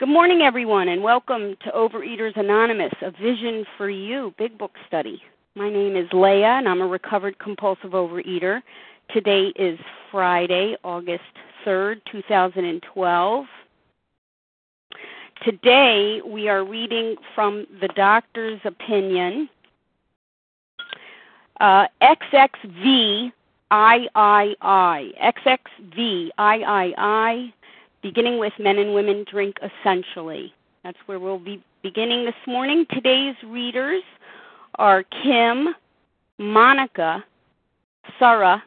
Good morning, everyone, and welcome to Overeaters Anonymous, a Vision for You Big Book study. My name is Leah, and I'm a recovered compulsive overeater. Today is Friday, August 3rd, 2012. Today, we are reading from the doctor's opinion, uh, XXV III, XXV III beginning with Men and Women Drink Essentially. That's where we'll be beginning this morning. Today's readers are Kim, Monica, Sarah,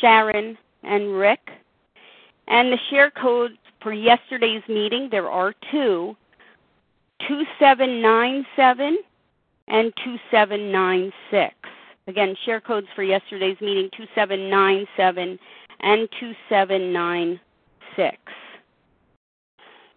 Sharon, and Rick. And the share codes for yesterday's meeting, there are two 2797 and 2796. Again, share codes for yesterday's meeting 2797 and 2796.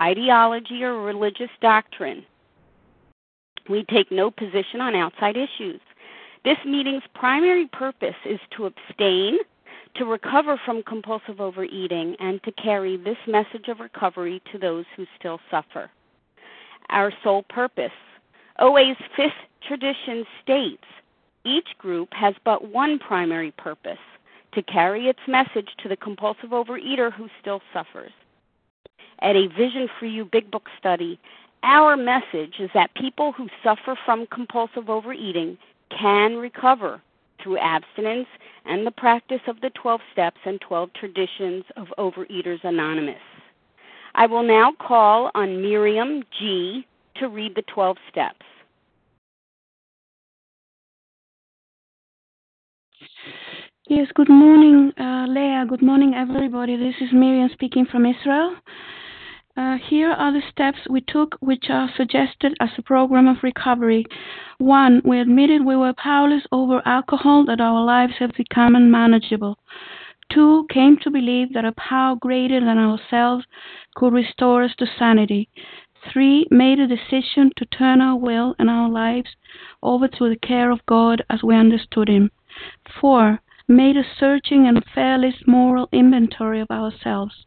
ideology, or religious doctrine. We take no position on outside issues. This meeting's primary purpose is to abstain, to recover from compulsive overeating, and to carry this message of recovery to those who still suffer. Our sole purpose OA's fifth tradition states each group has but one primary purpose to carry its message to the compulsive overeater who still suffers at a Vision for You Big Book study, our message is that people who suffer from compulsive overeating can recover through abstinence and the practice of the 12 steps and 12 traditions of Overeaters Anonymous. I will now call on Miriam G. to read the 12 steps. Yes, good morning, uh, Leah. Good morning, everybody. This is Miriam speaking from Israel. Uh, here are the steps we took, which are suggested as a program of recovery. One, we admitted we were powerless over alcohol, that our lives have become unmanageable. Two, came to believe that a power greater than ourselves could restore us to sanity. Three, made a decision to turn our will and our lives over to the care of God as we understood Him. Four, made a searching and fearless moral inventory of ourselves.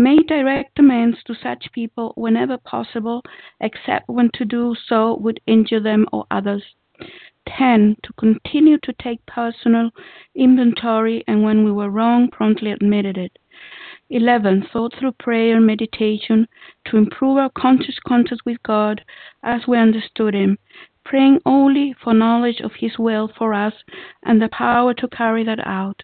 made direct amends to such people whenever possible, except when to do so would injure them or others. 10. To continue to take personal inventory and when we were wrong, promptly admitted it. 11. Thought through prayer and meditation to improve our conscious contact with God as we understood Him, praying only for knowledge of His will for us and the power to carry that out.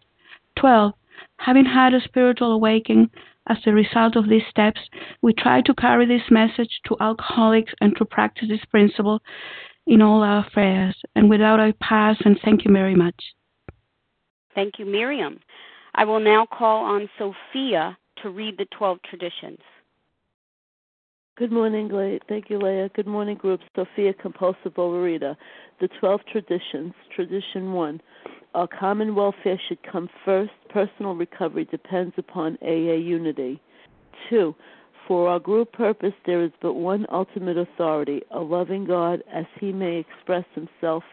12. Having had a spiritual awakening, as a result of these steps, we try to carry this message to alcoholics and to practice this principle in all our affairs. And without I pass, and thank you very much. Thank you, Miriam. I will now call on Sophia to read the 12 traditions. Good morning, Le- thank you, Leah. Good morning, group. Sophia Compulsive Overeater. The 12 traditions. Tradition 1. Our common welfare should come first. Personal recovery depends upon AA unity. Two, for our group purpose, there is but one ultimate authority, a loving God, as he may express himself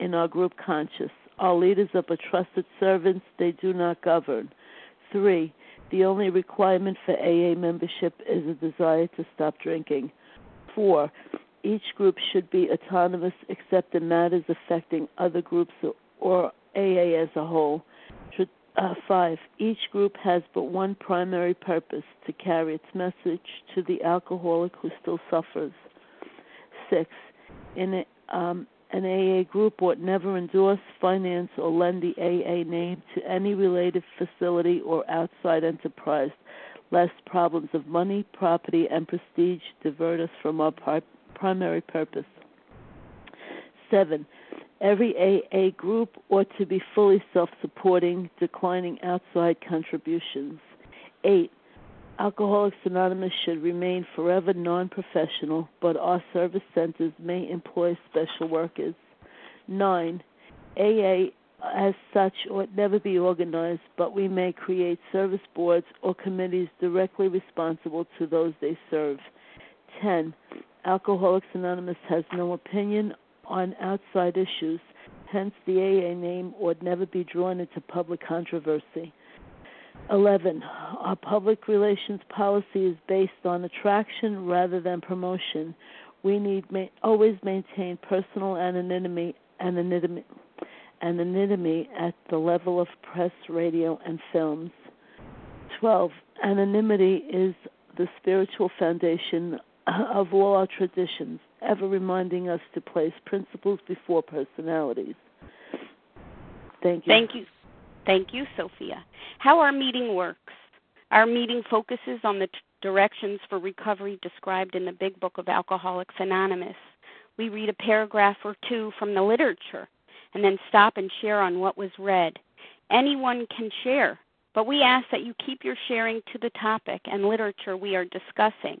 in our group conscious. Our leaders are but trusted servants, they do not govern. Three, the only requirement for AA membership is a desire to stop drinking. Four, each group should be autonomous except in matters affecting other groups or AA as a whole. Uh, five, each group has but one primary purpose to carry its message to the alcoholic who still suffers. Six, in a, um, An AA group ought never endorse, finance, or lend the AA name to any related facility or outside enterprise, lest problems of money, property, and prestige divert us from our pri- primary purpose. 7. Every AA group ought to be fully self supporting, declining outside contributions. 8. Alcoholics Anonymous should remain forever non professional, but our service centers may employ special workers. 9. AA as such ought never be organized, but we may create service boards or committees directly responsible to those they serve. 10. Alcoholics Anonymous has no opinion on outside issues, hence, the AA name would never be drawn into public controversy. 11. Our public relations policy is based on attraction rather than promotion. We need ma- always maintain personal anonymity, anonymity, anonymity at the level of press, radio, and films. 12. Anonymity is the spiritual foundation of all our traditions, ever reminding us to place principles before personalities. Thank you. Thank you. Thank you, Sophia. How our meeting works. Our meeting focuses on the t- directions for recovery described in the Big Book of Alcoholics Anonymous. We read a paragraph or two from the literature and then stop and share on what was read. Anyone can share, but we ask that you keep your sharing to the topic and literature we are discussing,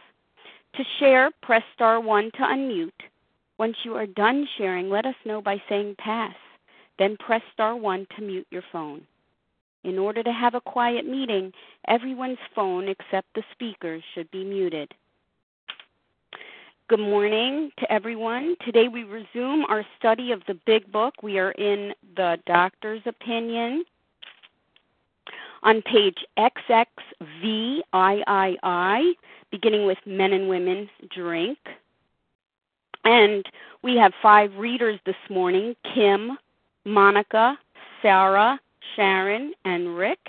To share, press star 1 to unmute. Once you are done sharing, let us know by saying pass. Then press star 1 to mute your phone. In order to have a quiet meeting, everyone's phone except the speaker's should be muted. Good morning to everyone. Today we resume our study of the Big Book. We are in the Doctor's Opinion on page XXVIII, beginning with Men and Women Drink. And we have five readers this morning Kim, Monica, Sarah, Sharon, and Rick.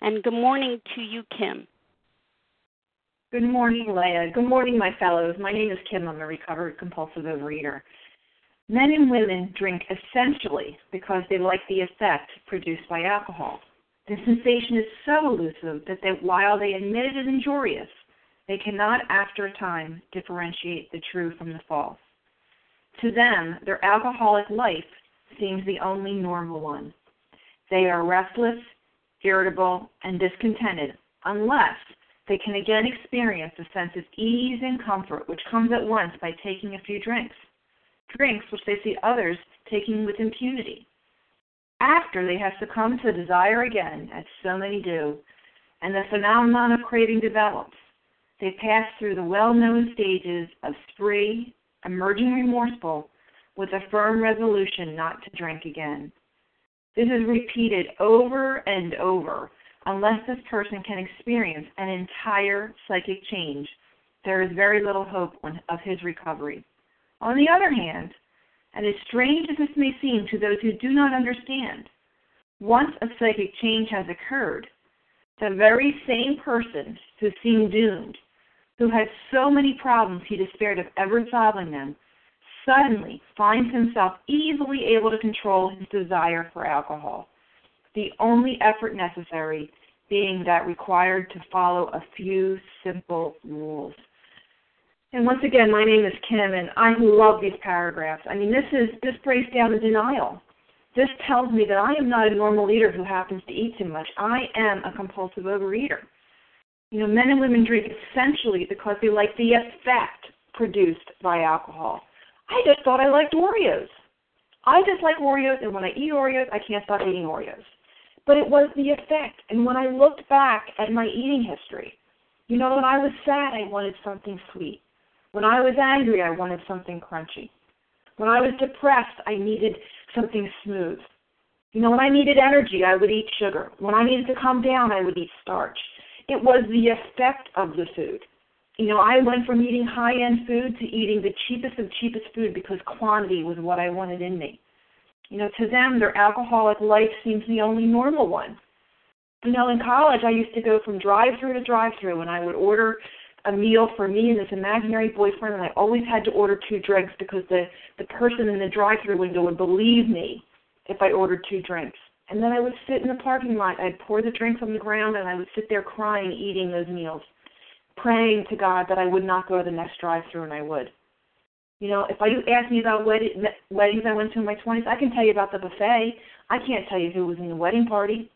And good morning to you, Kim. Good morning, Leah. Good morning, my fellows. My name is Kim. I'm a recovered compulsive overeater. Men and women drink essentially because they like the effect produced by alcohol. The sensation is so elusive that they, while they admit it is injurious, they cannot, after a time, differentiate the true from the false. To them, their alcoholic life seems the only normal one. They are restless, irritable, and discontented unless they can again experience a sense of ease and comfort which comes at once by taking a few drinks. Drinks which they see others taking with impunity. After they have succumbed to desire again, as so many do, and the phenomenon of craving develops, they pass through the well known stages of spree, emerging remorseful, with a firm resolution not to drink again. This is repeated over and over. Unless this person can experience an entire psychic change, there is very little hope of his recovery. On the other hand, and as strange as this may seem to those who do not understand, once a psychic change has occurred, the very same person who seemed doomed, who had so many problems he despaired of ever solving them, suddenly finds himself easily able to control his desire for alcohol. The only effort necessary being that required to follow a few simple rules. And once again, my name is Kim, and I love these paragraphs. I mean, this is this breaks down the denial. This tells me that I am not a normal eater who happens to eat too much. I am a compulsive overeater. You know, men and women drink essentially because they like the effect produced by alcohol. I just thought I liked Oreos. I just like Oreos, and when I eat Oreos, I can't stop eating Oreos. But it was the effect. And when I looked back at my eating history, you know, when I was sad, I wanted something sweet. When I was angry, I wanted something crunchy. When I was depressed, I needed something smooth. You know, when I needed energy, I would eat sugar. When I needed to calm down, I would eat starch. It was the effect of the food. You know, I went from eating high end food to eating the cheapest of cheapest food because quantity was what I wanted in me. You know, to them, their alcoholic life seems the only normal one. You know, in college, I used to go from drive through to drive through, and I would order a meal for me and this imaginary boyfriend, and I always had to order two drinks because the the person in the drive-through window would believe me if I ordered two drinks. And then I would sit in the parking lot. I'd pour the drinks on the ground, and I would sit there crying, eating those meals, praying to God that I would not go to the next drive-through, and I would. You know, if you ask me about wedding, weddings I went to in my 20s, I can tell you about the buffet. I can't tell you who was in the wedding party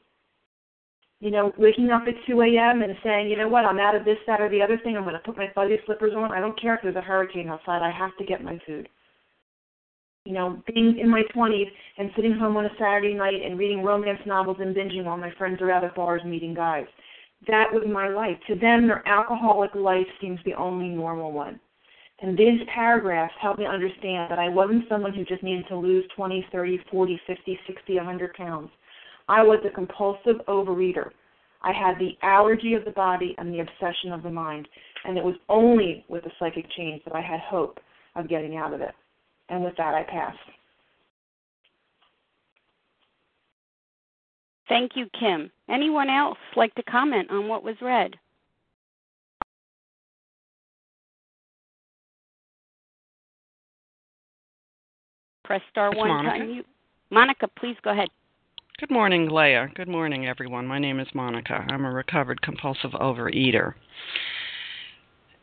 you know, waking up at 2 a.m. and saying, you know what, I'm out of this, that, or the other thing. I'm going to put my fuzzy slippers on. I don't care if there's a hurricane outside. I have to get my food. You know, being in my 20s and sitting home on a Saturday night and reading romance novels and binging while my friends are out at bars meeting guys. That was my life. To them, their alcoholic life seems the only normal one. And these paragraphs help me understand that I wasn't someone who just needed to lose 20, 30, 40, 50, 60, 100 pounds. I was a compulsive overeater. I had the allergy of the body and the obsession of the mind. And it was only with the psychic change that I had hope of getting out of it. And with that, I pass. Thank you, Kim. Anyone else like to comment on what was read? Press star it's one Monica. to unmute. Monica, please go ahead. Good morning, Leah. Good morning, everyone. My name is Monica. I'm a recovered compulsive overeater.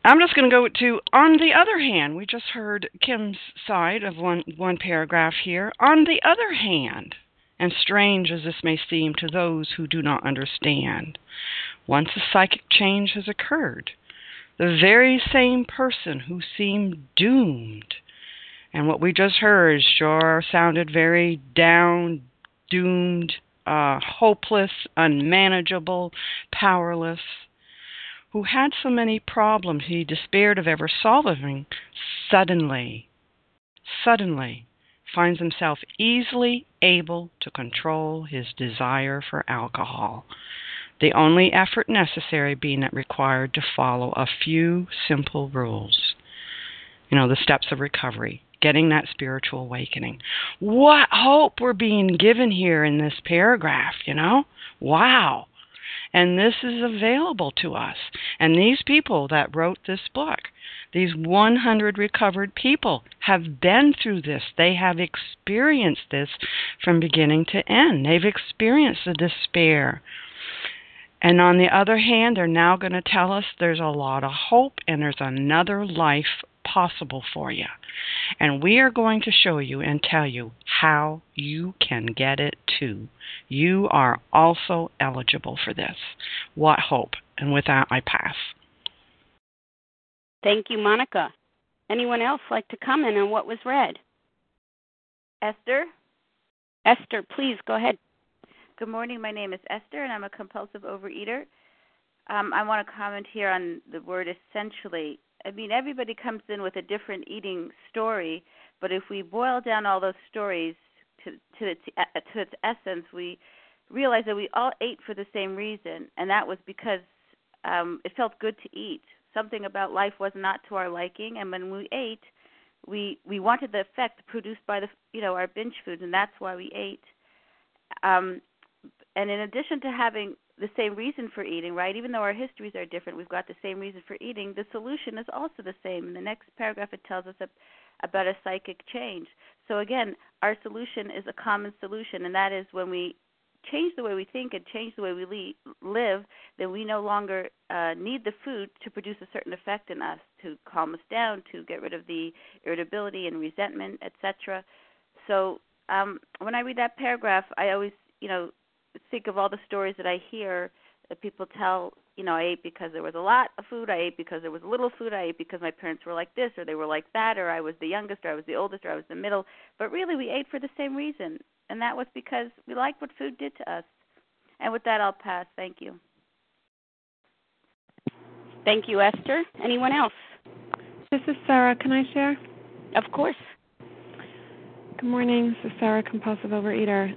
I'm just going to go to on the other hand. We just heard Kim's side of one one paragraph here. On the other hand, and strange as this may seem to those who do not understand, once a psychic change has occurred, the very same person who seemed doomed and what we just heard sure sounded very down, doomed, uh, hopeless, unmanageable, powerless, who had so many problems he despaired of ever solving, suddenly, suddenly finds himself easily able to control his desire for alcohol. The only effort necessary being that required to follow a few simple rules. You know, the steps of recovery getting that spiritual awakening. What hope we're being given here in this paragraph, you know? Wow. And this is available to us. And these people that wrote this book, these 100 recovered people, have been through this. They have experienced this from beginning to end. They've experienced the despair. And on the other hand, they're now going to tell us there's a lot of hope and there's another life possible for you. And we are going to show you and tell you how you can get it too. You are also eligible for this. What hope? And with that, I pass. Thank you, Monica. Anyone else like to comment on what was read? Esther? Esther, please go ahead. Good morning. My name is Esther, and I'm a compulsive overeater. Um, I want to comment here on the word essentially. I mean, everybody comes in with a different eating story, but if we boil down all those stories to to its uh, to its essence, we realize that we all ate for the same reason, and that was because um, it felt good to eat. Something about life was not to our liking, and when we ate, we we wanted the effect produced by the you know our binge foods, and that's why we ate. Um, and in addition to having the same reason for eating, right? Even though our histories are different, we've got the same reason for eating. The solution is also the same. In the next paragraph, it tells us about a psychic change. So again, our solution is a common solution, and that is when we change the way we think and change the way we live, then we no longer uh, need the food to produce a certain effect in us to calm us down, to get rid of the irritability and resentment, etc. So um, when I read that paragraph, I always, you know, think of all the stories that I hear that people tell, you know, I ate because there was a lot of food, I ate because there was little food, I ate because my parents were like this or they were like that or I was the youngest or I was the oldest or I was the middle, but really we ate for the same reason, and that was because we liked what food did to us. And with that I'll pass. Thank you. Thank you, Esther. Anyone else? This is Sarah. Can I share? Of course. Good morning. This is Sarah, compulsive overeater.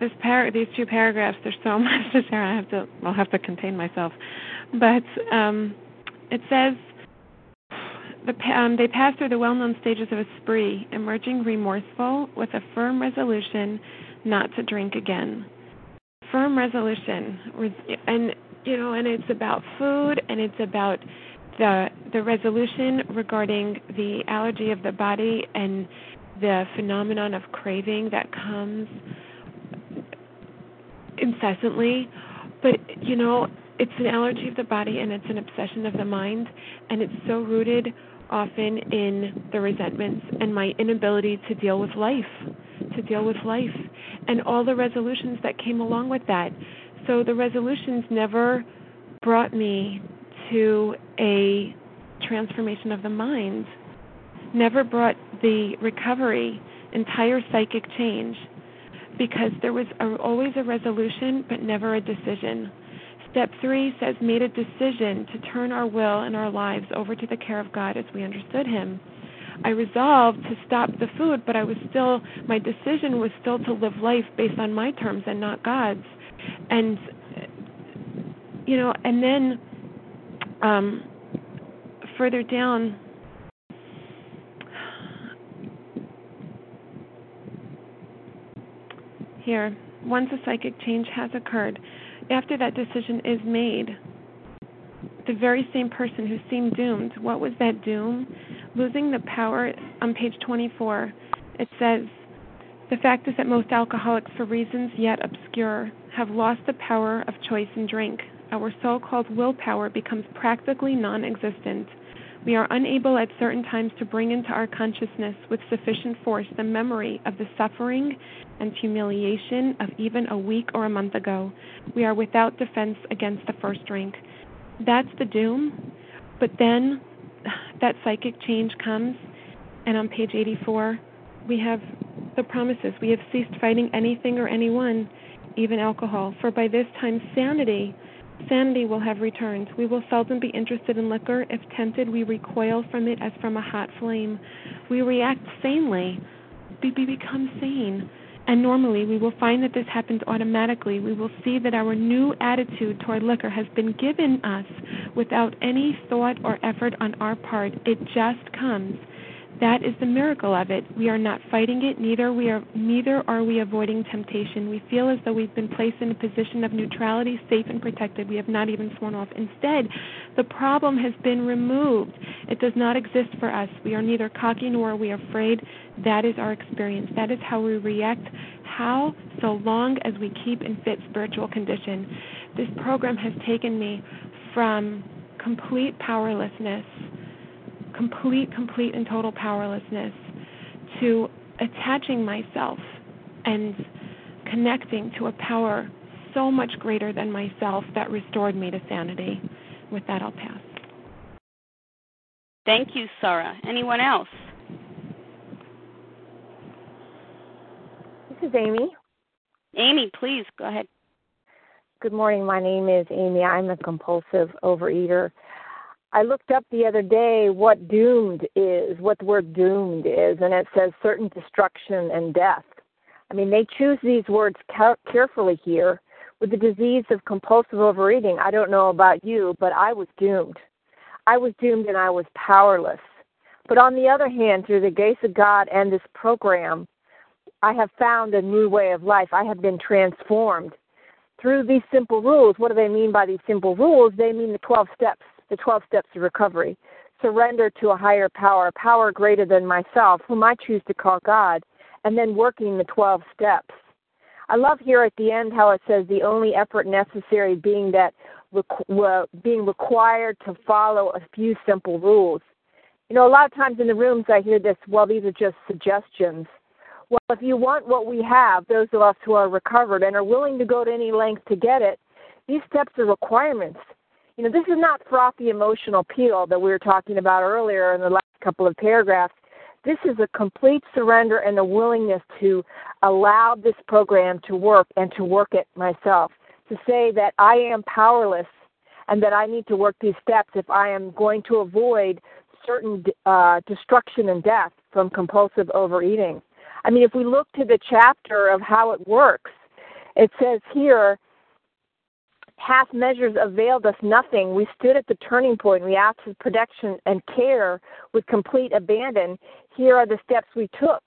This par- these two paragraphs, there's so much to share. I have to, I'll have to contain myself. But um, it says the, um, they pass through the well-known stages of a spree, emerging remorseful with a firm resolution not to drink again. Firm resolution, and you know, and it's about food, and it's about the the resolution regarding the allergy of the body and the phenomenon of craving that comes incessantly. But you know, it's an allergy of the body and it's an obsession of the mind, and it's so rooted often in the resentments and my inability to deal with life, to deal with life, and all the resolutions that came along with that. So the resolutions never brought me to a transformation of the mind, never brought the recovery, entire psychic change, because there was a, always a resolution but never a decision. Step three says, made a decision to turn our will and our lives over to the care of God as we understood Him. I resolved to stop the food, but I was still, my decision was still to live life based on my terms and not God's. And, you know, and then um, further down, here, once a psychic change has occurred, after that decision is made, the very same person who seemed doomed, what was that doom? Losing the power, on page 24, it says, the fact is that most alcoholics, for reasons yet obscure, have lost the power of choice in drink. Our so called willpower becomes practically non existent. We are unable at certain times to bring into our consciousness with sufficient force the memory of the suffering and humiliation of even a week or a month ago. We are without defense against the first drink. That's the doom. But then that psychic change comes, and on page 84, we have the promises. We have ceased fighting anything or anyone, even alcohol, for by this time sanity Sanity will have returned. We will seldom be interested in liquor. If tempted, we recoil from it as from a hot flame. We react sanely. We become sane. And normally, we will find that this happens automatically. We will see that our new attitude toward liquor has been given us without any thought or effort on our part. It just comes. That is the miracle of it. We are not fighting it, neither we are neither are we avoiding temptation. We feel as though we've been placed in a position of neutrality, safe and protected. We have not even sworn off. Instead, the problem has been removed. It does not exist for us. We are neither cocky nor are we afraid. That is our experience. That is how we react. How so long as we keep in fit spiritual condition. This program has taken me from complete powerlessness complete, complete, and total powerlessness to attaching myself and connecting to a power so much greater than myself that restored me to sanity. With that, I'll pass. Thank you, Sarah. Anyone else? This is Amy. Amy, please go ahead. Good morning. My name is Amy. I'm a compulsive overeater. I looked up the other day what doomed is, what the word doomed is, and it says certain destruction and death. I mean, they choose these words carefully here. With the disease of compulsive overeating, I don't know about you, but I was doomed. I was doomed and I was powerless. But on the other hand, through the grace of God and this program, I have found a new way of life. I have been transformed through these simple rules. What do they mean by these simple rules? They mean the 12 steps the 12 steps of recovery. Surrender to a higher power, a power greater than myself, whom I choose to call God, and then working the 12 steps. I love here at the end how it says the only effort necessary being that being required to follow a few simple rules. You know, a lot of times in the rooms I hear this, well, these are just suggestions. Well, if you want what we have, those of us who are recovered and are willing to go to any length to get it, these steps are requirements you know, this is not frothy emotional appeal that we were talking about earlier in the last couple of paragraphs. This is a complete surrender and a willingness to allow this program to work and to work it myself. To say that I am powerless and that I need to work these steps if I am going to avoid certain uh, destruction and death from compulsive overeating. I mean, if we look to the chapter of how it works, it says here, half measures availed us nothing. We stood at the turning point. We asked for protection and care with complete abandon. Here are the steps we took.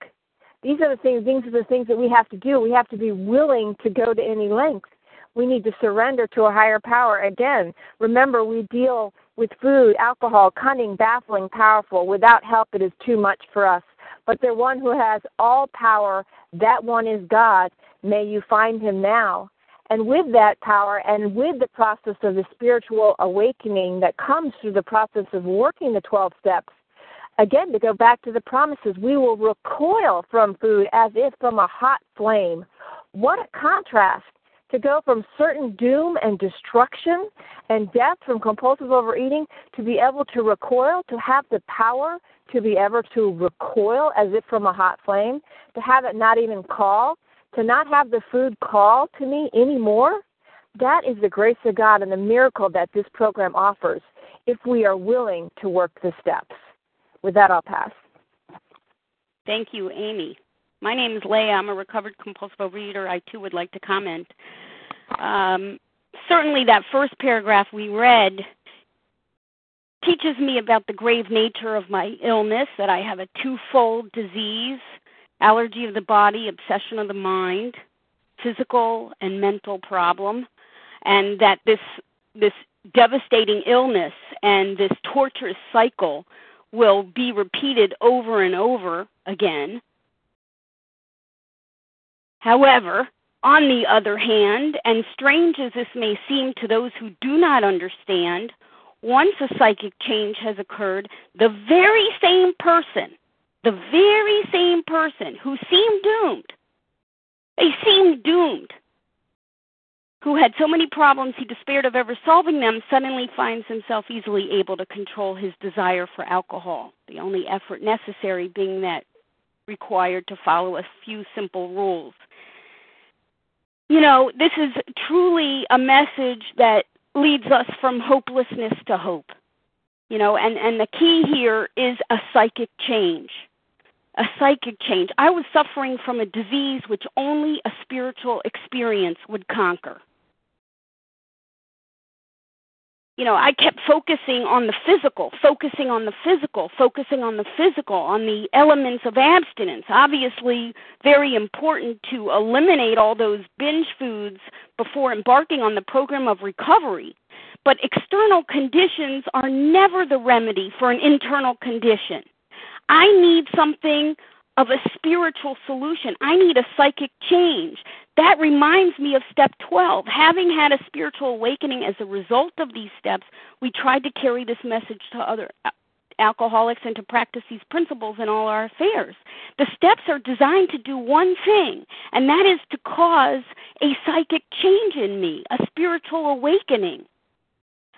These are the things. These are the things that we have to do. We have to be willing to go to any length. We need to surrender to a higher power. Again, remember we deal with food, alcohol, cunning, baffling, powerful. Without help, it is too much for us. But the one who has all power, that one is God. May you find him now. And with that power and with the process of the spiritual awakening that comes through the process of working the 12 steps, again, to go back to the promises, we will recoil from food as if from a hot flame. What a contrast to go from certain doom and destruction and death from compulsive overeating to be able to recoil, to have the power to be able to recoil as if from a hot flame, to have it not even call, to not have the food call to me anymore. That is the grace of God and the miracle that this program offers if we are willing to work the steps. With that, I'll pass. Thank you, Amy. My name is Leah. I'm a recovered compulsive overeater. I too would like to comment. Um, certainly, that first paragraph we read teaches me about the grave nature of my illness, that I have a twofold disease allergy of the body, obsession of the mind, physical and mental problem, and that this this devastating illness and this torturous cycle will be repeated over and over again. However, on the other hand, and strange as this may seem to those who do not understand, once a psychic change has occurred, the very same person, the very same person who seemed doomed, they seemed doomed, who had so many problems he despaired of ever solving them, suddenly finds himself easily able to control his desire for alcohol. The only effort necessary being that required to follow a few simple rules you know, this is truly a message that leads us from hopelessness to hope. You know, and and the key here is a psychic change. A psychic change. I was suffering from a disease which only a spiritual experience would conquer. you know, I kept focusing on the physical, focusing on the physical, focusing on the physical, on the elements of abstinence. Obviously, very important to eliminate all those binge foods before embarking on the program of recovery. But external conditions are never the remedy for an internal condition. I need something of a spiritual solution. I need a psychic change. That reminds me of step 12. Having had a spiritual awakening as a result of these steps, we tried to carry this message to other uh, alcoholics and to practice these principles in all our affairs. The steps are designed to do one thing, and that is to cause a psychic change in me, a spiritual awakening,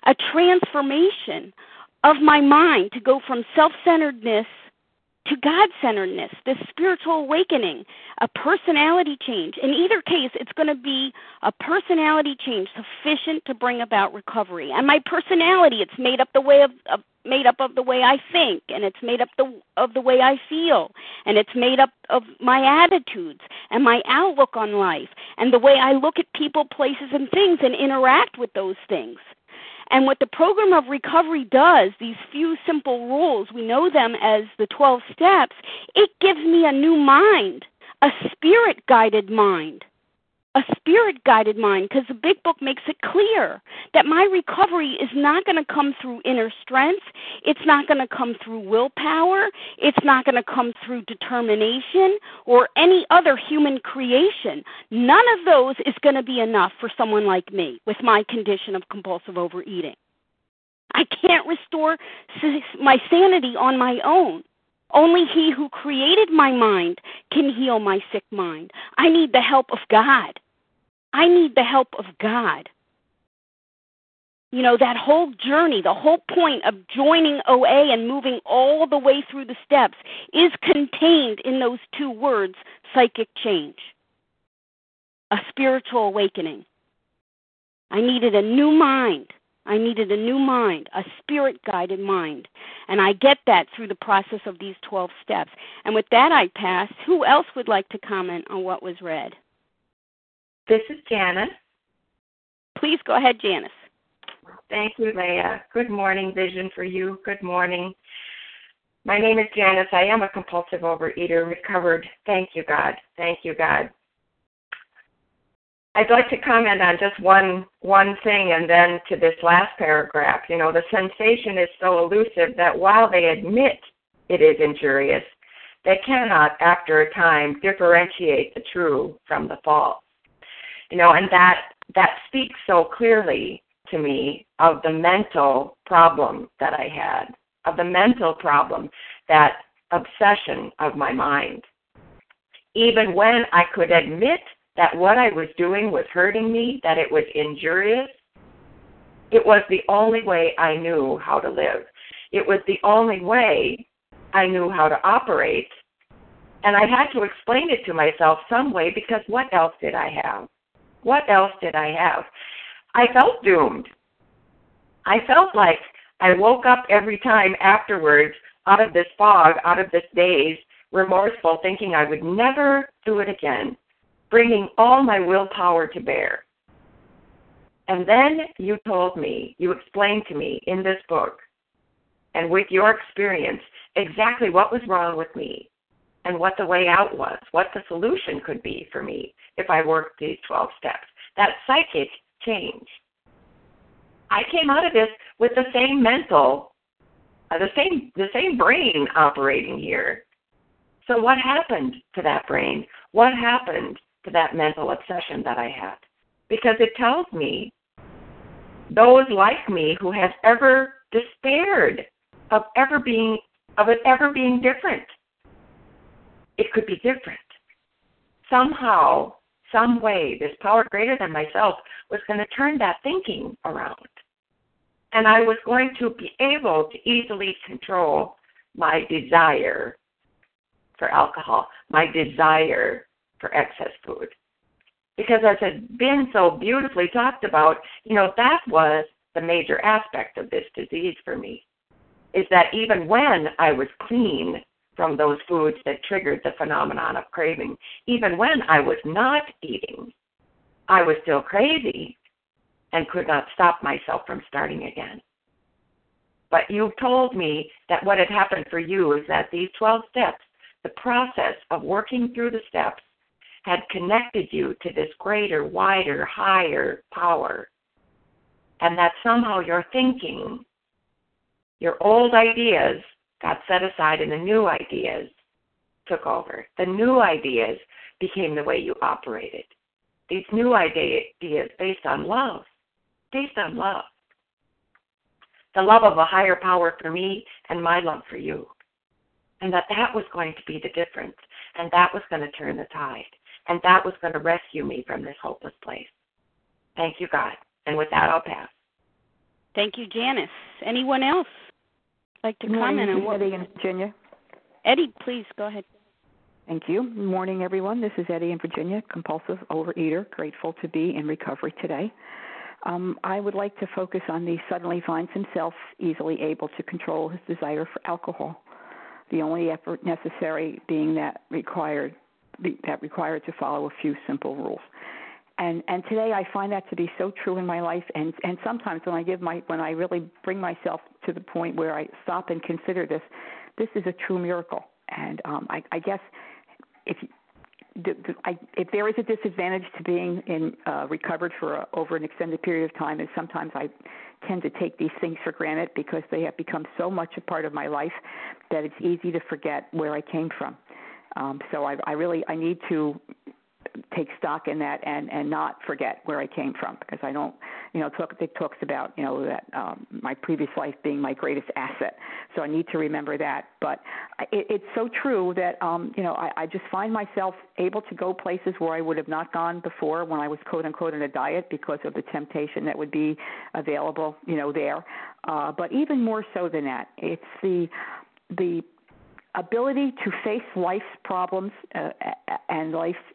a transformation of my mind to go from self centeredness to God centeredness, this spiritual awakening, a personality change. In either case, it's going to be a personality change sufficient to bring about recovery. And my personality, it's made up the way of, of made up of the way I think, and it's made up the, of the way I feel, and it's made up of my attitudes and my outlook on life, and the way I look at people, places, and things, and interact with those things. And what the program of recovery does, these few simple rules, we know them as the 12 steps, it gives me a new mind, a spirit guided mind a spirit guided mind because the big book makes it clear that my recovery is not going to come through inner strength it's not going to come through willpower it's not going to come through determination or any other human creation none of those is going to be enough for someone like me with my condition of compulsive overeating i can't restore my sanity on my own only He who created my mind can heal my sick mind. I need the help of God. I need the help of God. You know, that whole journey, the whole point of joining OA and moving all the way through the steps is contained in those two words psychic change, a spiritual awakening. I needed a new mind, I needed a new mind, a spirit guided mind. And I get that through the process of these 12 steps. And with that, I pass. Who else would like to comment on what was read? This is Janice. Please go ahead, Janice. Thank you, Leah. Good morning, Vision for You. Good morning. My name is Janice. I am a compulsive overeater, recovered. Thank you, God. Thank you, God. I'd like to comment on just one one thing and then to this last paragraph. You know, the sensation is so elusive that while they admit it is injurious, they cannot, after a time, differentiate the true from the false. You know, and that that speaks so clearly to me of the mental problem that I had, of the mental problem, that obsession of my mind. Even when I could admit that what I was doing was hurting me, that it was injurious, it was the only way I knew how to live. It was the only way I knew how to operate. And I had to explain it to myself some way because what else did I have? What else did I have? I felt doomed. I felt like I woke up every time afterwards out of this fog, out of this daze, remorseful, thinking I would never do it again bringing all my willpower to bear. And then you told me, you explained to me in this book, and with your experience, exactly what was wrong with me and what the way out was, what the solution could be for me if I worked these 12 steps. That psychic change. I came out of this with the same mental, uh, the same the same brain operating here. So what happened to that brain? What happened to that mental obsession that I had. Because it tells me those like me who have ever despaired of ever being of it ever being different. It could be different. Somehow, some way, this power greater than myself was going to turn that thinking around. And I was going to be able to easily control my desire for alcohol, my desire for excess food. Because as has been so beautifully talked about, you know, that was the major aspect of this disease for me. Is that even when I was clean from those foods that triggered the phenomenon of craving, even when I was not eating, I was still crazy and could not stop myself from starting again. But you told me that what had happened for you is that these 12 steps, the process of working through the steps, had connected you to this greater, wider, higher power. And that somehow your thinking, your old ideas got set aside and the new ideas took over. The new ideas became the way you operated. These new ideas based on love, based on love. The love of a higher power for me and my love for you. And that that was going to be the difference. And that was going to turn the tide and that was going to rescue me from this hopeless place. Thank you, God. And with that, I'll pass. Thank you, Janice. Anyone else like to Good comment morning, on what? Eddie in Virginia. Eddie, please go ahead. Thank you. Good morning, everyone. This is Eddie in Virginia, compulsive overeater. Grateful to be in recovery today. Um, I would like to focus on the suddenly finds himself easily able to control his desire for alcohol. The only effort necessary being that required that required to follow a few simple rules. And and today I find that to be so true in my life. And and sometimes when I give my when I really bring myself to the point where I stop and consider this, this is a true miracle. And um, I, I guess if I, if there is a disadvantage to being in uh, recovered for a, over an extended period of time, is sometimes I tend to take these things for granted because they have become so much a part of my life that it's easy to forget where I came from. Um, so I, I really I need to take stock in that and and not forget where I came from because I don't you know talk it talks about you know that um, my previous life being my greatest asset. So I need to remember that. But it, it's so true that um you know I, I just find myself able to go places where I would have not gone before when I was quote unquote in a diet because of the temptation that would be available you know there. Uh, but even more so than that it's the the ability to face life's problems uh, and life and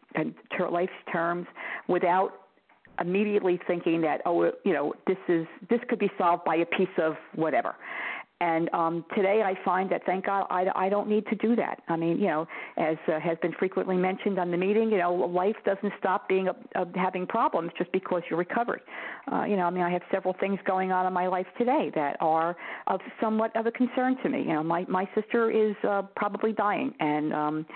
ter- life's terms without immediately thinking that oh you know this is this could be solved by a piece of whatever and um, today I find that thank God I, I don't need to do that. I mean, you know, as uh, has been frequently mentioned on the meeting, you know, life doesn't stop being a, a, having problems just because you're recovered. Uh, you know, I mean, I have several things going on in my life today that are of somewhat of a concern to me. You know, my my sister is uh, probably dying, and um,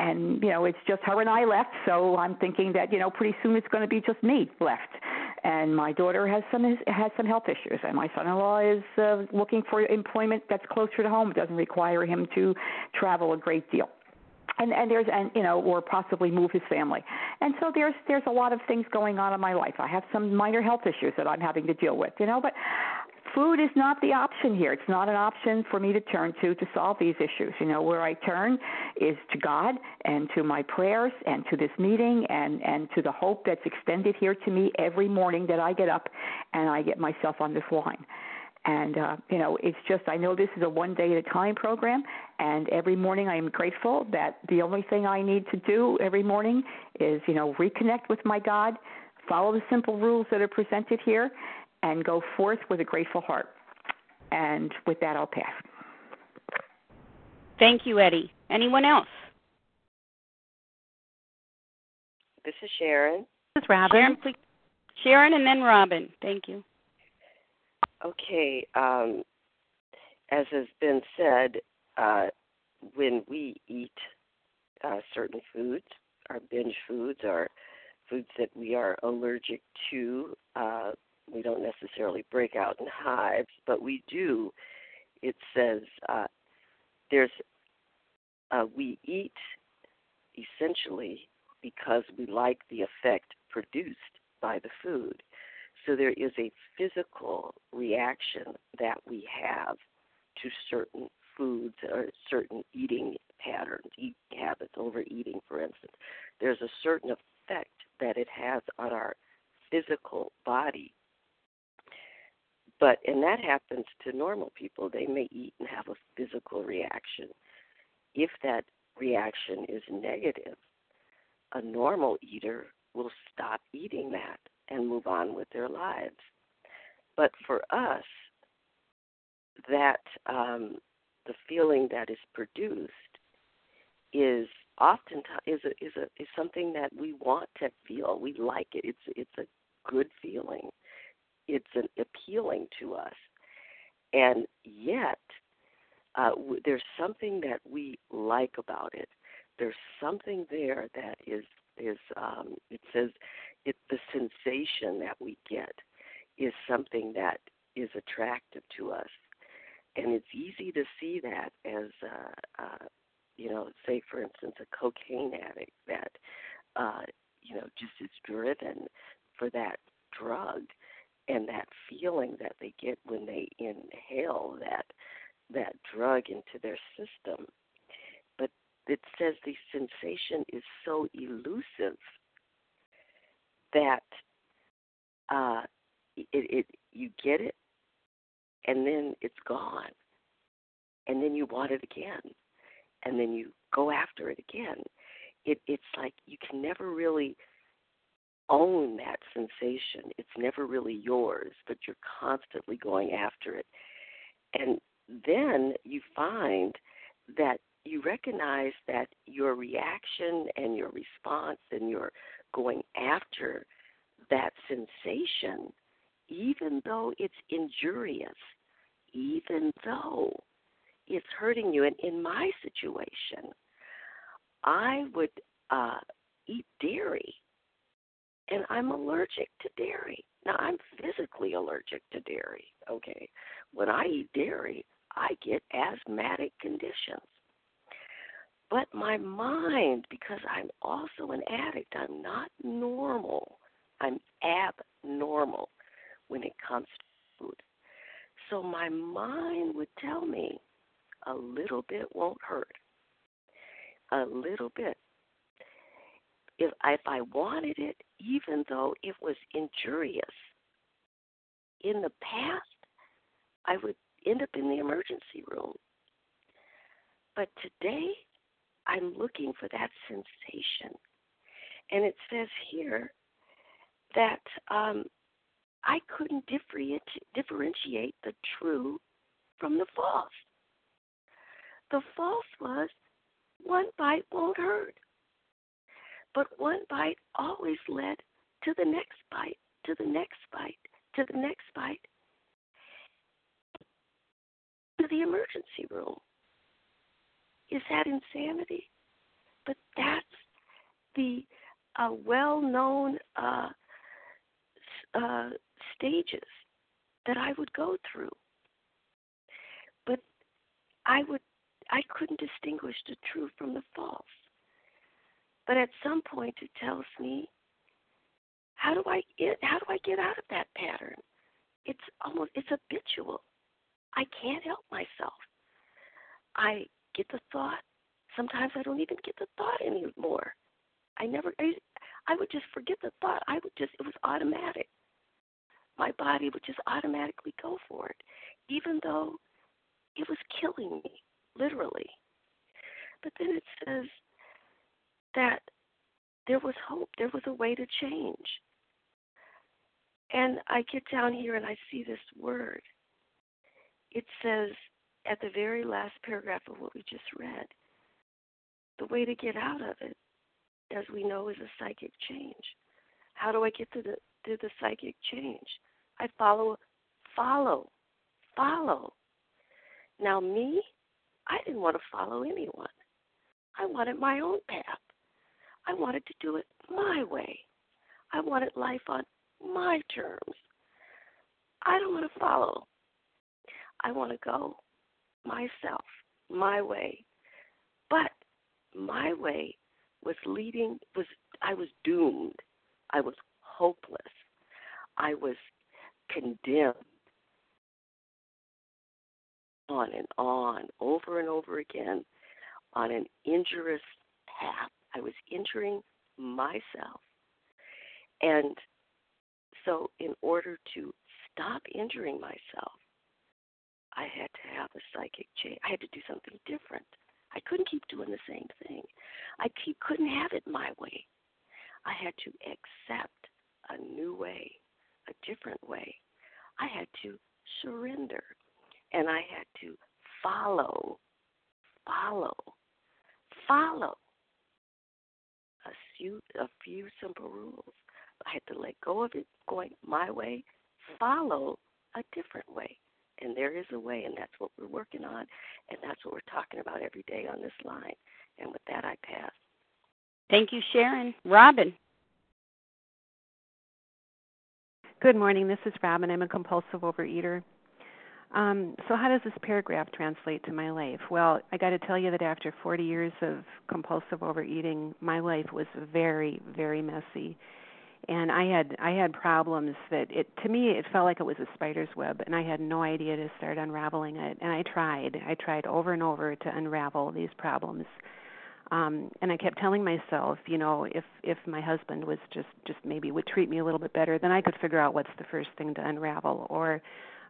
and you know it's just her and I left. So I'm thinking that you know pretty soon it's going to be just me left. And my daughter has some has some health issues, and my son-in-law is uh, looking for employment that's closer to home. It doesn't require him to travel a great deal and and there's and you know or possibly move his family and so there's there's a lot of things going on in my life i have some minor health issues that i'm having to deal with you know but food is not the option here. It's not an option for me to turn to to solve these issues. You know, where I turn is to God and to my prayers and to this meeting and and to the hope that's extended here to me every morning that I get up and I get myself on this line. And uh, you know, it's just I know this is a one day at a time program, and every morning I am grateful that the only thing I need to do every morning is you know reconnect with my God, follow the simple rules that are presented here, and go forth with a grateful heart. And with that, I'll pass. Thank you, Eddie. Anyone else? This is Sharon. This is Robin. Sharon, please. Sharon and then Robin. Thank you. Okay. Um, as has been said, uh, when we eat uh, certain foods, our binge foods, our foods that we are allergic to, uh, we don't necessarily break out in hives, but we do. It says uh, there's uh, we eat essentially because we like the effect produced by the food. So there is a physical reaction that we have to certain foods or certain eating patterns, eating habits, overeating, for instance. There's a certain effect that it has on our physical body but and that happens to normal people. They may eat and have a physical reaction. If that reaction is negative, a normal eater will stop eating that and move on with their lives. But for us, that um, the feeling that is produced is often is a, is a is something that we want to feel. We like it. It's it's a good feeling it's an appealing to us, and yet uh, w- there's something that we like about it. There's something there that is is um, it says it the sensation that we get is something that is attractive to us, and it's easy to see that as uh, uh, you know, say for instance, a cocaine addict that uh, you know just is driven for that drug and that feeling that they get when they inhale that that drug into their system. But it says the sensation is so elusive that uh, it, it you get it and then it's gone, and then you want it again, and then you go after it again. It, it's like you can never really own that sensation. It's never really yours, but you're constantly going after it. And then you find that you recognize that your reaction and your response and your going after that sensation, even though it's injurious, even though it's hurting you. And in my situation, I would uh, eat dairy and I'm allergic to dairy. Now, I'm physically allergic to dairy, okay? When I eat dairy, I get asthmatic conditions. But my mind, because I'm also an addict, I'm not normal. I'm abnormal when it comes to food. So my mind would tell me a little bit won't hurt. A little bit if if I wanted it, even though it was injurious. In the past, I would end up in the emergency room. But today, I'm looking for that sensation. And it says here that um, I couldn't differentiate the true from the false. The false was one bite won't hurt. But one bite always led to the next bite, to the next bite, to the next bite, to the emergency room. Is that insanity? But that's the uh, well known uh, uh, stages that I would go through. But I would I couldn't distinguish the true from the false. But at some point it tells me how do I get how do I get out of that pattern? It's almost it's habitual. I can't help myself. I get the thought. Sometimes I don't even get the thought anymore. I never I, I would just forget the thought. I would just it was automatic. My body would just automatically go for it, even though it was killing me, literally. But then it says that there was hope, there was a way to change. And I get down here and I see this word. It says at the very last paragraph of what we just read the way to get out of it, as we know, is a psychic change. How do I get to the to the psychic change? I follow follow follow. Now me, I didn't want to follow anyone. I wanted my own path. I wanted to do it my way. I wanted life on my terms. I don't want to follow. I want to go myself, my way. But my way was leading was I was doomed. I was hopeless. I was condemned on and on, over and over again, on an injurious path. I was injuring myself. And so, in order to stop injuring myself, I had to have a psychic change. I had to do something different. I couldn't keep doing the same thing. I keep, couldn't have it my way. I had to accept a new way, a different way. I had to surrender, and I had to follow, follow, follow a few, a few simple rules. I had to let go of it going my way, follow a different way. And there is a way, and that's what we're working on, and that's what we're talking about every day on this line. And with that, I pass. Thank you, Sharon. Robin. Good morning. This is Robin. I'm a compulsive overeater. Um, so, how does this paragraph translate to my life? Well, I got to tell you that after 40 years of compulsive overeating, my life was very, very messy. And I had I had problems that it to me it felt like it was a spider's web and I had no idea to start unraveling it. And I tried I tried over and over to unravel these problems. Um and I kept telling myself you know if if my husband was just just maybe would treat me a little bit better then I could figure out what's the first thing to unravel. Or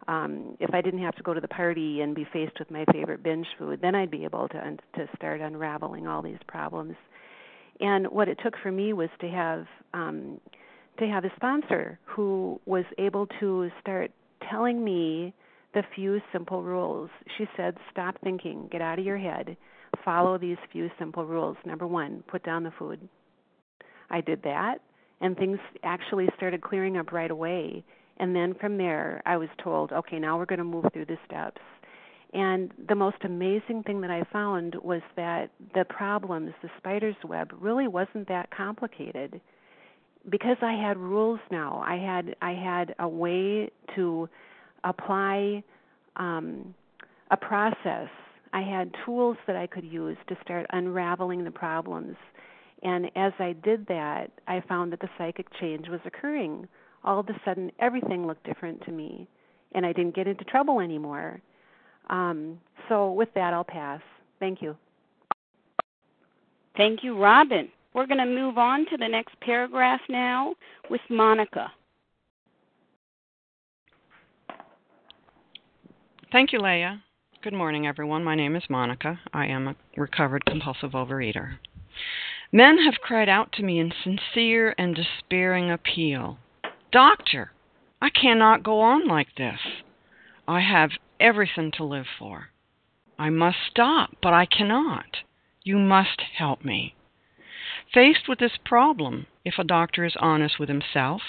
um if I didn't have to go to the party and be faced with my favorite binge food then I'd be able to un- to start unraveling all these problems and what it took for me was to have um to have a sponsor who was able to start telling me the few simple rules. She said, Stop thinking, get out of your head, follow these few simple rules. Number one, put down the food. I did that, and things actually started clearing up right away. And then from there, I was told, okay, now we're going to move through the steps. And the most amazing thing that I found was that the problems, the spider's web, really wasn't that complicated because I had rules now, I had I had a way to apply um, a process. I had tools that I could use to start unraveling the problems. And as I did that, I found that the psychic change was occurring. All of a sudden, everything looked different to me, and I didn't get into trouble anymore. Um, so, with that, I'll pass. Thank you. Thank you, Robin. We're going to move on to the next paragraph now with Monica. Thank you, Leah. Good morning, everyone. My name is Monica. I am a recovered compulsive overeater. Men have cried out to me in sincere and despairing appeal Doctor, I cannot go on like this. I have everything to live for. I must stop, but I cannot. You must help me. Faced with this problem, if a doctor is honest with himself,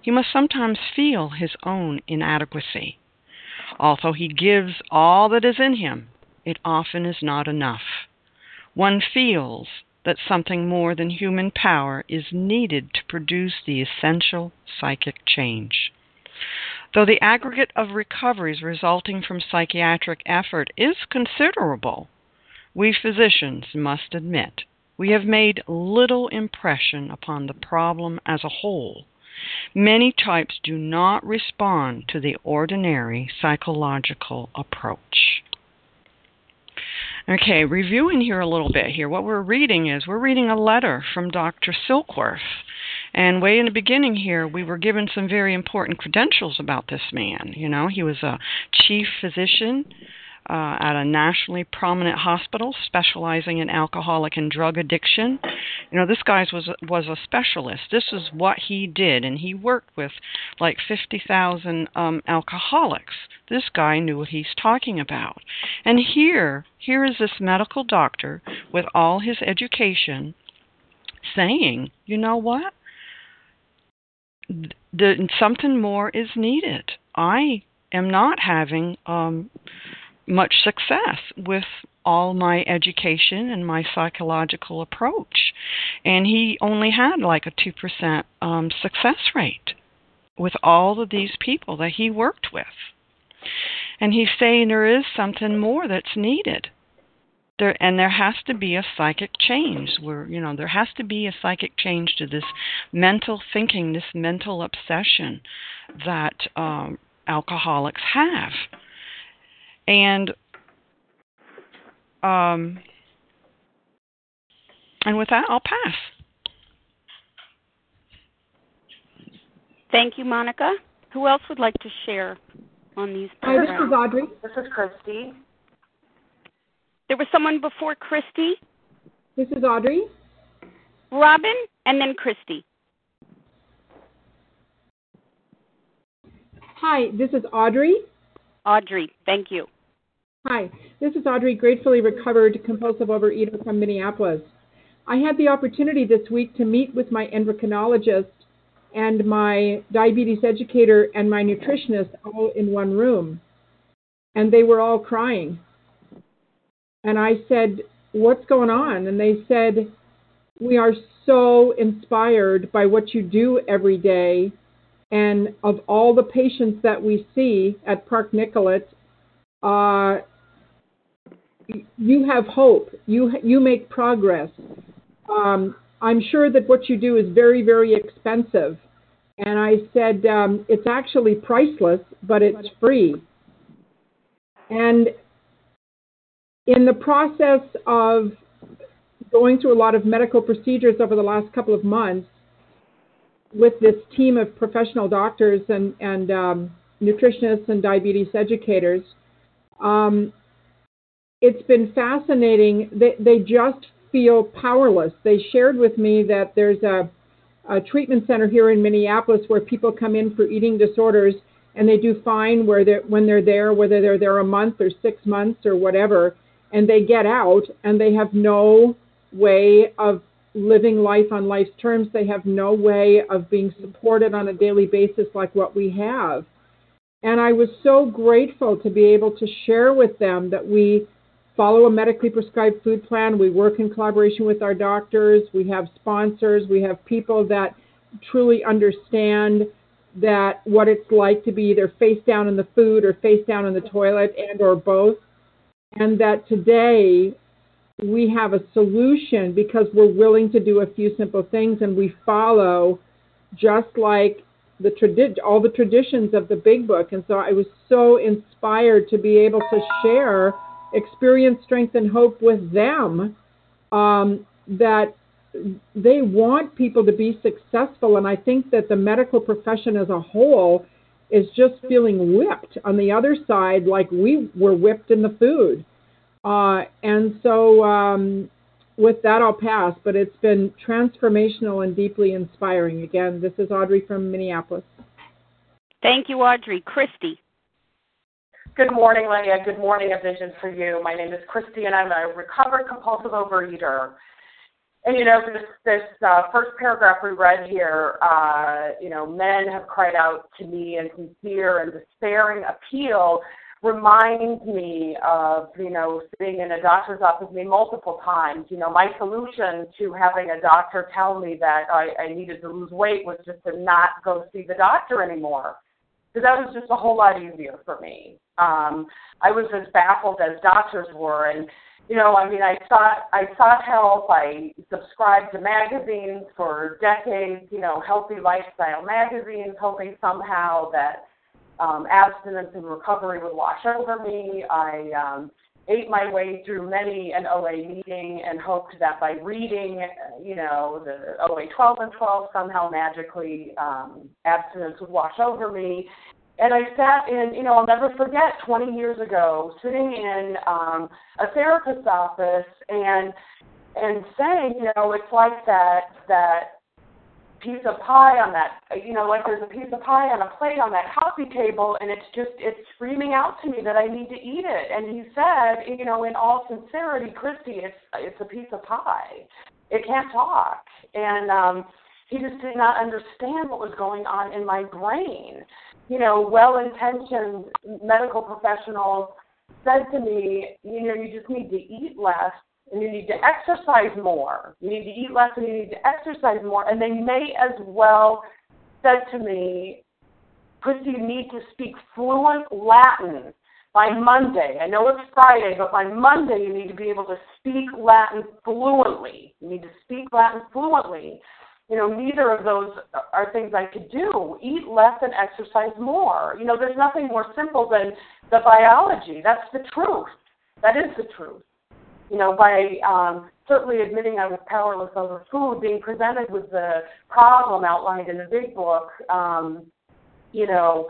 he must sometimes feel his own inadequacy. Although he gives all that is in him, it often is not enough. One feels that something more than human power is needed to produce the essential psychic change. Though the aggregate of recoveries resulting from psychiatric effort is considerable, we physicians must admit we have made little impression upon the problem as a whole. Many types do not respond to the ordinary psychological approach. Okay, reviewing here a little bit here. What we're reading is we're reading a letter from Dr. Silkworth. And way in the beginning here, we were given some very important credentials about this man. You know, he was a chief physician uh, at a nationally prominent hospital specializing in alcoholic and drug addiction. You know, this guy was was a specialist. This is what he did, and he worked with like 50,000 um, alcoholics. This guy knew what he's talking about. And here, here is this medical doctor with all his education saying, you know what? The, something more is needed. I am not having um, much success with all my education and my psychological approach. And he only had like a 2% um, success rate with all of these people that he worked with. And he's saying there is something more that's needed. There, and there has to be a psychic change where you know there has to be a psychic change to this mental thinking this mental obsession that um, alcoholics have and um, and with that, I'll pass. Thank you, Monica. Who else would like to share on these programs? Hi, this is Audrey. This is Christy. There was someone before Christy. This is Audrey. Robin, and then Christy. Hi, this is Audrey. Audrey, thank you. Hi, this is Audrey, gratefully recovered compulsive overeater from Minneapolis. I had the opportunity this week to meet with my endocrinologist and my diabetes educator and my nutritionist all in one room. And they were all crying. And I said, What's going on? And they said, We are so inspired by what you do every day. And of all the patients that we see at Park Nicollet, uh, you have hope. You you make progress. Um, I'm sure that what you do is very very expensive, and I said um, it's actually priceless, but it's free. And in the process of going through a lot of medical procedures over the last couple of months with this team of professional doctors and and um, nutritionists and diabetes educators. Um, it's been fascinating. They, they just feel powerless. They shared with me that there's a, a treatment center here in Minneapolis where people come in for eating disorders and they do fine where they're, when they're there, whether they're there a month or six months or whatever, and they get out and they have no way of living life on life's terms. They have no way of being supported on a daily basis like what we have. And I was so grateful to be able to share with them that we follow a medically prescribed food plan. We work in collaboration with our doctors. We have sponsors. We have people that truly understand that what it's like to be either face down in the food or face down in the toilet and or both. And that today we have a solution because we're willing to do a few simple things and we follow just like the tradi- all the traditions of the big book. And so I was so inspired to be able to share experience, strength, and hope with them um, that they want people to be successful. And I think that the medical profession as a whole is just feeling whipped on the other side, like we were whipped in the food. Uh, and so, um, with that, I'll pass, but it's been transformational and deeply inspiring. Again, this is Audrey from Minneapolis. Thank you, Audrey. Christy. Good morning, Leah. Good morning, A Vision for You. My name is Christy, and I'm a recovered compulsive overeater. And you know, this this uh, first paragraph we read here, uh, you know, men have cried out to me in sincere and despairing appeal reminds me of, you know, sitting in a doctor's office me multiple times. You know, my solution to having a doctor tell me that I, I needed to lose weight was just to not go see the doctor anymore. Because that was just a whole lot easier for me. Um, I was as baffled as doctors were and you know, I mean, I sought I sought help. I subscribed to magazines for decades. You know, healthy lifestyle magazines, hoping somehow that um, abstinence and recovery would wash over me. I um, ate my way through many an OA meeting and hoped that by reading, you know, the OA 12 and 12 somehow magically um, abstinence would wash over me. And I sat in, you know, I'll never forget 20 years ago, sitting in um, a therapist's office and and saying, you know, it's like that that piece of pie on that, you know, like there's a piece of pie on a plate on that coffee table, and it's just it's screaming out to me that I need to eat it. And he said, you know, in all sincerity, Christy, it's it's a piece of pie. It can't talk, and um, he just did not understand what was going on in my brain you know, well-intentioned medical professionals said to me, you know, you just need to eat less and you need to exercise more. You need to eat less and you need to exercise more. And they may as well said to me, Christy, you need to speak fluent Latin by Monday. I know it's Friday, but by Monday you need to be able to speak Latin fluently. You need to speak Latin fluently you know, neither of those are things I could do. Eat less and exercise more. You know, there's nothing more simple than the biology. That's the truth. That is the truth. You know, by um, certainly admitting I was powerless over food, being presented with the problem outlined in the big book, um, you know,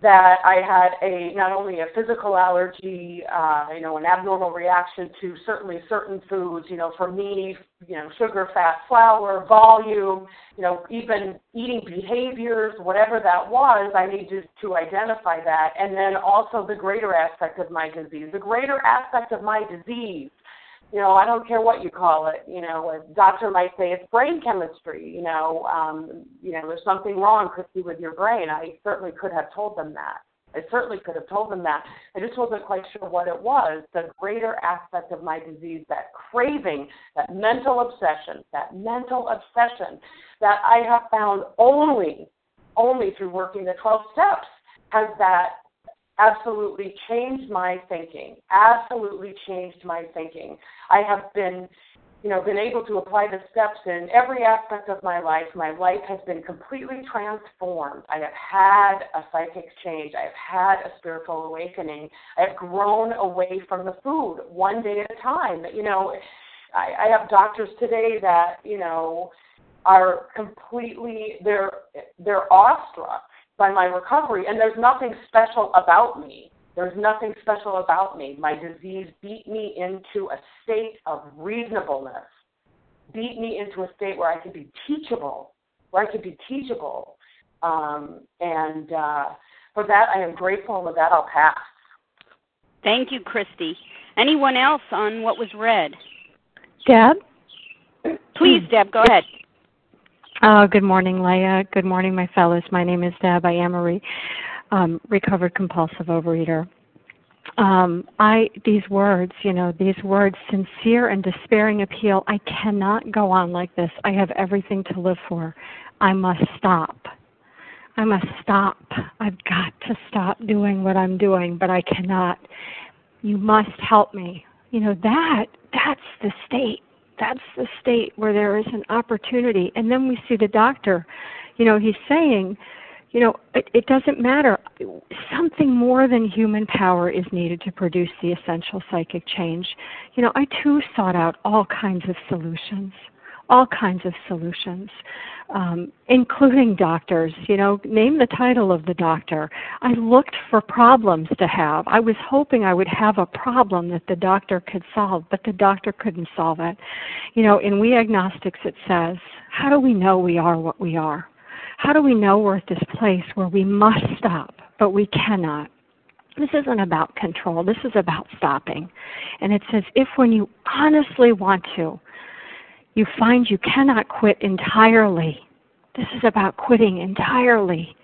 that I had a not only a physical allergy, uh, you know, an abnormal reaction to certainly certain foods, you know, for me, you know, sugar, fat, flour, volume, you know, even eating behaviors, whatever that was, I needed to identify that. And then also the greater aspect of my disease. The greater aspect of my disease you know, I don't care what you call it. You know, a doctor might say it's brain chemistry. You know, um, you know, there's something wrong, Christy, with your brain. I certainly could have told them that. I certainly could have told them that. I just wasn't quite sure what it was. The greater aspect of my disease, that craving, that mental obsession, that mental obsession that I have found only, only through working the 12 steps has that absolutely changed my thinking. Absolutely changed my thinking. I have been, you know, been able to apply the steps in every aspect of my life. My life has been completely transformed. I have had a psychic change. I have had a spiritual awakening. I have grown away from the food one day at a time. You know, I, I have doctors today that, you know, are completely they're they're awestruck by my recovery. And there's nothing special about me. There's nothing special about me. My disease beat me into a state of reasonableness, beat me into a state where I could be teachable, where I could be teachable. Um, and uh, for that, I am grateful, and with that, I'll pass. Thank you, Christy. Anyone else on what was read? Deb? Please, Deb, go ahead. Uh, good morning, Leah. Good morning, my fellows. My name is Deb. I am a re, um, recovered compulsive overeater. Um, I these words, you know, these words, sincere and despairing appeal. I cannot go on like this. I have everything to live for. I must stop. I must stop. I've got to stop doing what I'm doing, but I cannot. You must help me. You know that that's the state that's the state where there is an opportunity. And then we see the doctor, you know, he's saying, you know, it, it doesn't matter. Something more than human power is needed to produce the essential psychic change. You know, I too sought out all kinds of solutions, all kinds of solutions um, including doctors. You know, name the title of the doctor. I looked for problems to have. I was hoping I would have a problem that the doctor could solve, but the doctor couldn't solve it. You know, in We Agnostics it says, How do we know we are what we are? How do we know we're at this place where we must stop, but we cannot? This isn't about control. This is about stopping. And it says if when you honestly want to, you find you cannot quit entirely, this is about quitting entirely.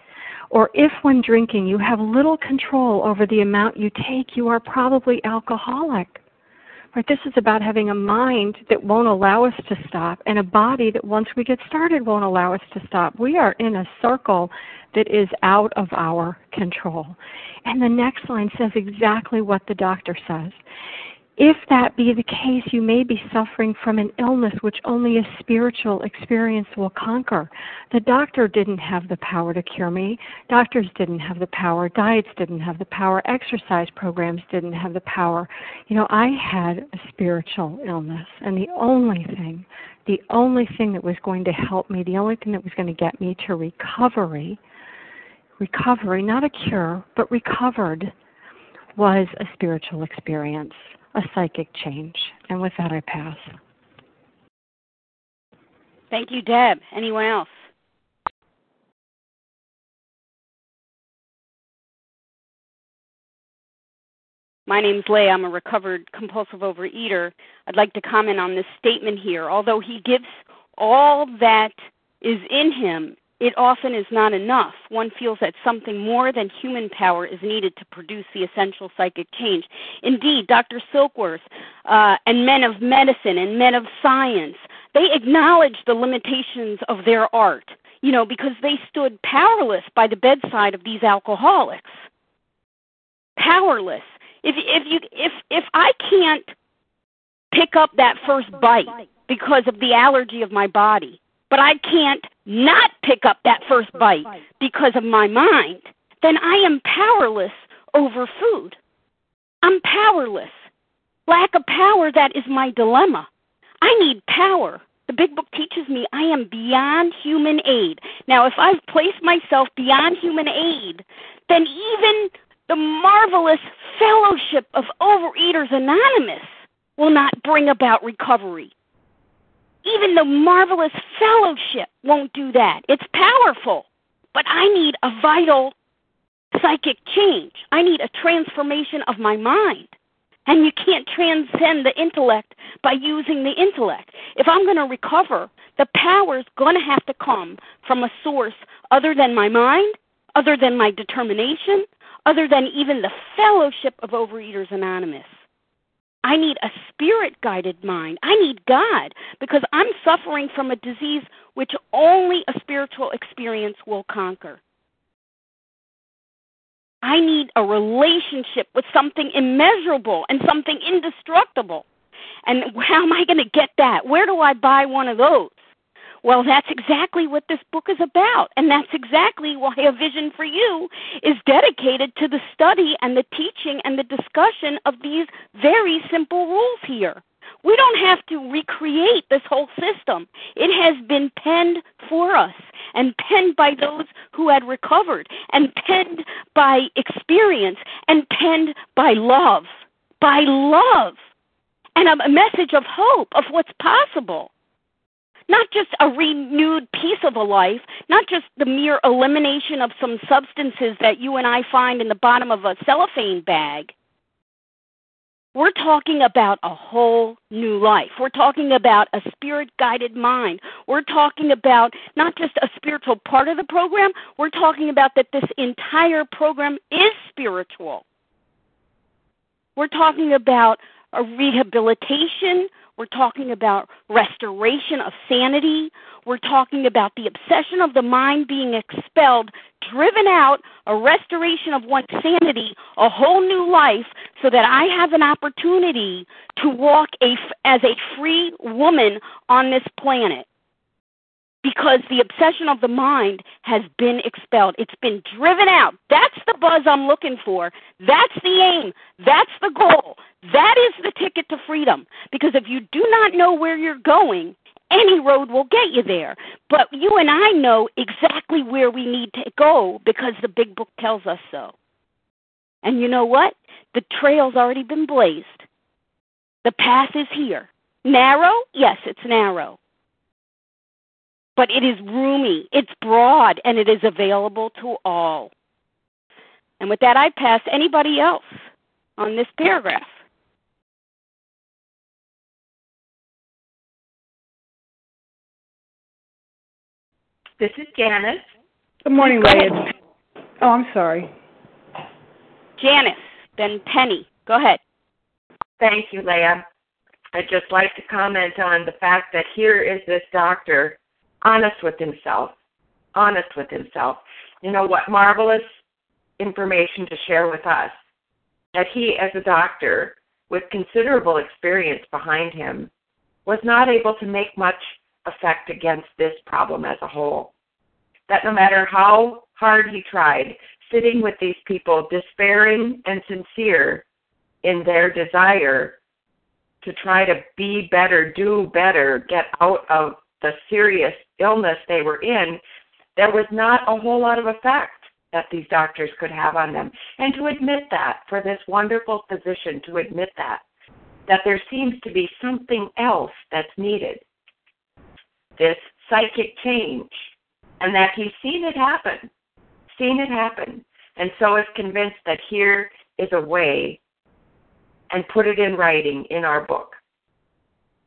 Or if when drinking you have little control over the amount you take, you are probably alcoholic. Right? This is about having a mind that won't allow us to stop and a body that once we get started won't allow us to stop. We are in a circle that is out of our control. And the next line says exactly what the doctor says. If that be the case, you may be suffering from an illness which only a spiritual experience will conquer. The doctor didn't have the power to cure me. Doctors didn't have the power. Diets didn't have the power. Exercise programs didn't have the power. You know, I had a spiritual illness, and the only thing, the only thing that was going to help me, the only thing that was going to get me to recovery, recovery, not a cure, but recovered, was a spiritual experience a psychic change. And with that, I pass. Thank you, Deb. Anyone else? My name's Leigh. I'm a recovered compulsive overeater. I'd like to comment on this statement here. Although he gives all that is in him it often is not enough. One feels that something more than human power is needed to produce the essential psychic change. Indeed, Dr. Silkworth uh, and men of medicine and men of science, they acknowledge the limitations of their art, you know, because they stood powerless by the bedside of these alcoholics. Powerless. If if you if if I can't pick up that first bite because of the allergy of my body, but I can't not pick up that first bite because of my mind, then I am powerless over food. I'm powerless. Lack of power, that is my dilemma. I need power. The big book teaches me I am beyond human aid. Now, if I've placed myself beyond human aid, then even the marvelous fellowship of Overeaters Anonymous will not bring about recovery. Even the marvelous fellowship won't do that. It's powerful, but I need a vital psychic change. I need a transformation of my mind. And you can't transcend the intellect by using the intellect. If I'm going to recover, the power's going to have to come from a source other than my mind, other than my determination, other than even the fellowship of Overeaters Anonymous. I need a spirit guided mind. I need God because I'm suffering from a disease which only a spiritual experience will conquer. I need a relationship with something immeasurable and something indestructible. And how am I going to get that? Where do I buy one of those? Well, that's exactly what this book is about. And that's exactly why A Vision for You is dedicated to the study and the teaching and the discussion of these very simple rules here. We don't have to recreate this whole system. It has been penned for us and penned by those who had recovered and penned by experience and penned by love. By love. And a message of hope of what's possible not just a renewed piece of a life, not just the mere elimination of some substances that you and I find in the bottom of a cellophane bag. We're talking about a whole new life. We're talking about a spirit guided mind. We're talking about not just a spiritual part of the program, we're talking about that this entire program is spiritual. We're talking about a rehabilitation, we're talking about restoration of sanity. We're talking about the obsession of the mind being expelled, driven out, a restoration of one's sanity, a whole new life, so that I have an opportunity to walk a, as a free woman on this planet because the obsession of the mind has been expelled. It's been driven out. That's the buzz I'm looking for. That's the aim. That's the goal. That is the ticket to freedom. Because if you do not know where you're going, any road will get you there. But you and I know exactly where we need to go because the big book tells us so. And you know what? The trail's already been blazed. The path is here. Narrow? Yes, it's narrow but it is roomy, it's broad, and it is available to all. And with that, I pass anybody else on this paragraph. This is Janice. Good morning, Go Leah. Oh, I'm sorry. Janice, then Penny. Go ahead. Thank you, Leah. I'd just like to comment on the fact that here is this doctor honest with himself, honest with himself. You know what marvelous information to share with us that he, as a doctor with considerable experience behind him, was not able to make much effect against this problem as a whole. That no matter how hard he tried, sitting with these people, despairing and sincere in their desire to try to be better, do better, get out of the serious illness they were in, there was not a whole lot of effect that these doctors could have on them. And to admit that, for this wonderful physician to admit that, that there seems to be something else that's needed, this psychic change, and that he's seen it happen, seen it happen, and so is convinced that here is a way and put it in writing in our book.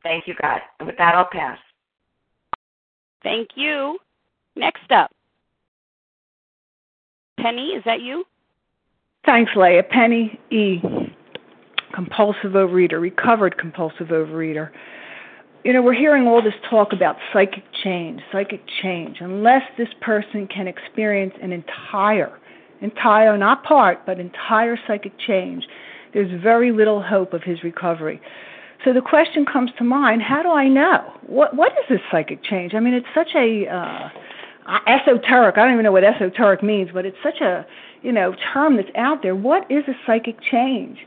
Thank you, God. And with that, I'll pass. Thank you. Next up. Penny, is that you? Thanks, Leah. Penny E. Compulsive overeater, recovered compulsive overeater. You know, we're hearing all this talk about psychic change, psychic change. Unless this person can experience an entire, entire, not part, but entire psychic change, there's very little hope of his recovery. So the question comes to mind: How do I know what what is this psychic change? I mean, it's such a uh, esoteric. I don't even know what esoteric means, but it's such a you know term that's out there. What is a psychic change?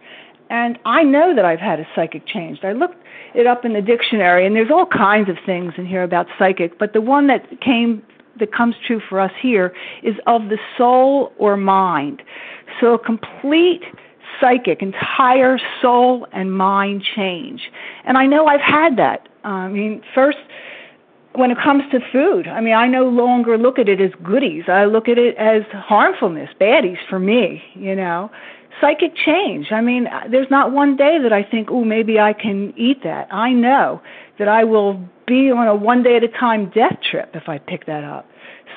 And I know that I've had a psychic change. I looked it up in the dictionary, and there's all kinds of things in here about psychic. But the one that came that comes true for us here is of the soul or mind. So a complete psychic, entire soul and mind change. And I know I've had that. I mean, first, when it comes to food, I mean, I no longer look at it as goodies. I look at it as harmfulness, baddies for me, you know. Psychic change. I mean, there's not one day that I think, oh, maybe I can eat that. I know that I will be on a one day at a time death trip if I pick that up.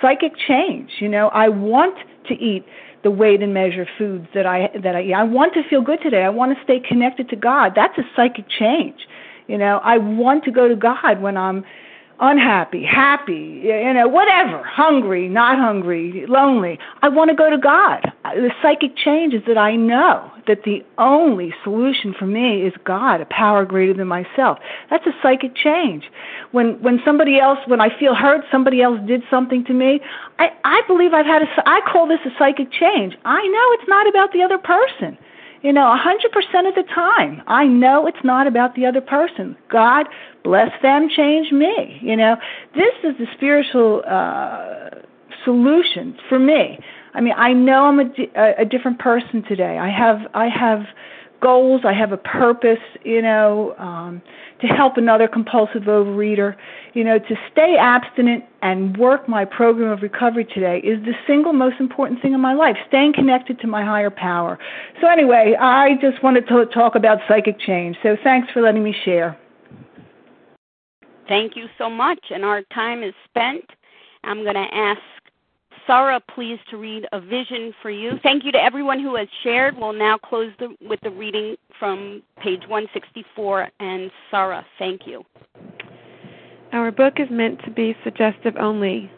Psychic change. You know, I want to eat the weight and measure foods that I that I eat. I want to feel good today. I want to stay connected to God. That's a psychic change. You know, I want to go to God when I'm unhappy, happy, you know, whatever, hungry, not hungry, lonely. I want to go to God. The psychic change is that I know that the only solution for me is God, a power greater than myself. That's a psychic change. When when somebody else, when I feel hurt, somebody else did something to me, I I believe I've had a I call this a psychic change. I know it's not about the other person you know, a 100% of the time, I know it's not about the other person. God bless them, change me. You know, this is the spiritual uh, solution for me. I mean, I know I'm a, a different person today. I have I have goals. I have a purpose. You know, um, to help another compulsive overeater. You know, to stay abstinent and work my program of recovery today is the single most important thing in my life. Staying connected to my higher power. So anyway, I just wanted to talk about psychic change. So thanks for letting me share. Thank you so much. And our time is spent. I'm going to ask Sarah, please, to read a vision for you. Thank you to everyone who has shared. We'll now close the, with the reading from page 164. And Sarah, thank you. Our book is meant to be suggestive only.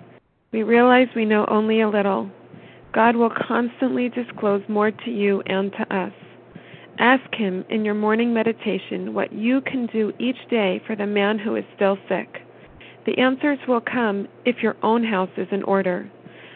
We realize we know only a little. God will constantly disclose more to you and to us. Ask Him in your morning meditation what you can do each day for the man who is still sick. The answers will come if your own house is in order.